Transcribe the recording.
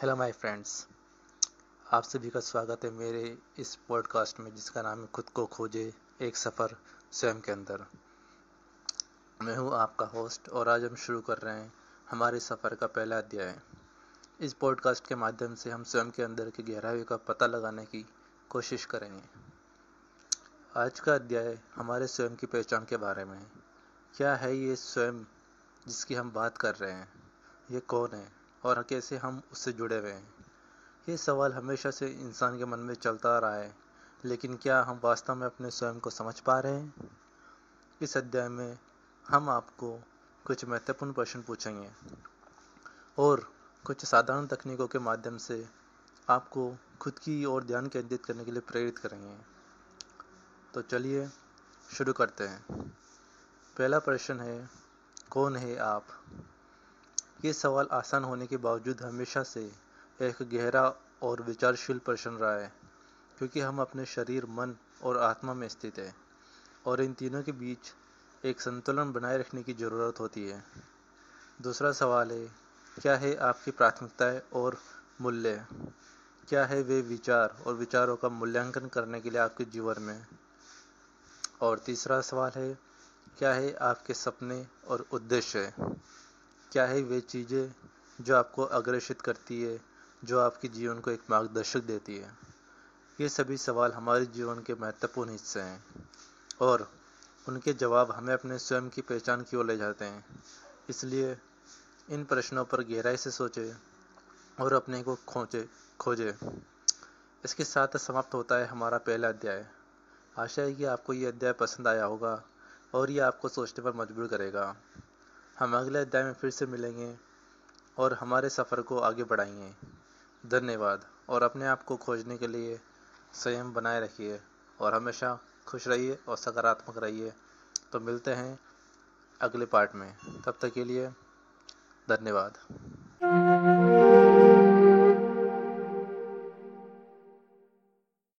Hello my friends आप सभी का स्वागत है मेरे इस पॉडकास्ट में, जिसका नाम है खुद को खोजे एक सफ़र स्वयं के अंदर। मैं हूँ आपका होस्ट और आज हम शुरू कर रहे हैं हमारे सफ़र का पहला अध्याय। इस पॉडकास्ट के माध्यम से हम स्वयं के अंदर की गहराई का पता लगाने की कोशिश करेंगे। आज का अध्याय हमारे स्वयं की पहचान के बारे में है। क्या है ये स्वयं जिसकी हम बात कर रहे हैं? ये कौन है? और कैसे हम उससे जुड़े हुए हैं। ये सवाल हमेशा से इंसान के मन में चलता रहा है, लेकिन क्या हम वास्तव में अपने स्वयं को समझ पा रहे हैं? इस अध्याय में हम आपको कुछ महत्वपूर्ण प्रश्न पूछेंगे और कुछ साधारण तकनीकों के माध्यम से आपको खुद की ओर ध्यान केंद्रित करने के लिए प्रेरित करेंगे। तो चलिए शुरू करते हैं। पहला प्रश्न है, कौन है आप? ये सवाल आसान होने के बावजूद हमेशा से एक गहरा और विचारशील प्रश्न रहा है, क्योंकि हम अपने शरीर, मन और आत्मा में स्थित है और इन तीनों के बीच एक संतुलन बनाए रखने की ज़रूरत होती है। दूसरा सवाल है, क्या है आपकी प्राथमिकताएँ और मूल्य? क्या है वे विचार और विचारों का मूल्यांकन करने के लिए आपके जीवन में? और तीसरा सवाल है, क्या है आपके सपने और उद्देश्य? क्या है वे चीज़ें जो आपको अग्रेषित करती है, जो आपके जीवन को एक मार्गदर्शक देती है? ये सभी सवाल हमारे जीवन के महत्वपूर्ण हिस्से हैं और उनके जवाब हमें अपने स्वयं की पहचान की ओर ले जाते हैं। इसलिए इन प्रश्नों पर गहराई से सोचे और अपने को खोजे खोजे। इसके साथ समाप्त होता है हमारा पहला अध्याय। आशा है कि आपको ये अध्याय पसंद आया होगा और ये आपको सोचने पर मजबूर करेगा। हम अगले अध्याय में फिर से मिलेंगे और हमारे सफ़र को आगे बढ़ाएँगे। धन्यवाद। और अपने आप को खोजने के लिए संयम बनाए रखिए और हमेशा खुश रहिए और सकारात्मक रहिए। तो मिलते हैं अगले पार्ट में। तब तक के लिए धन्यवाद।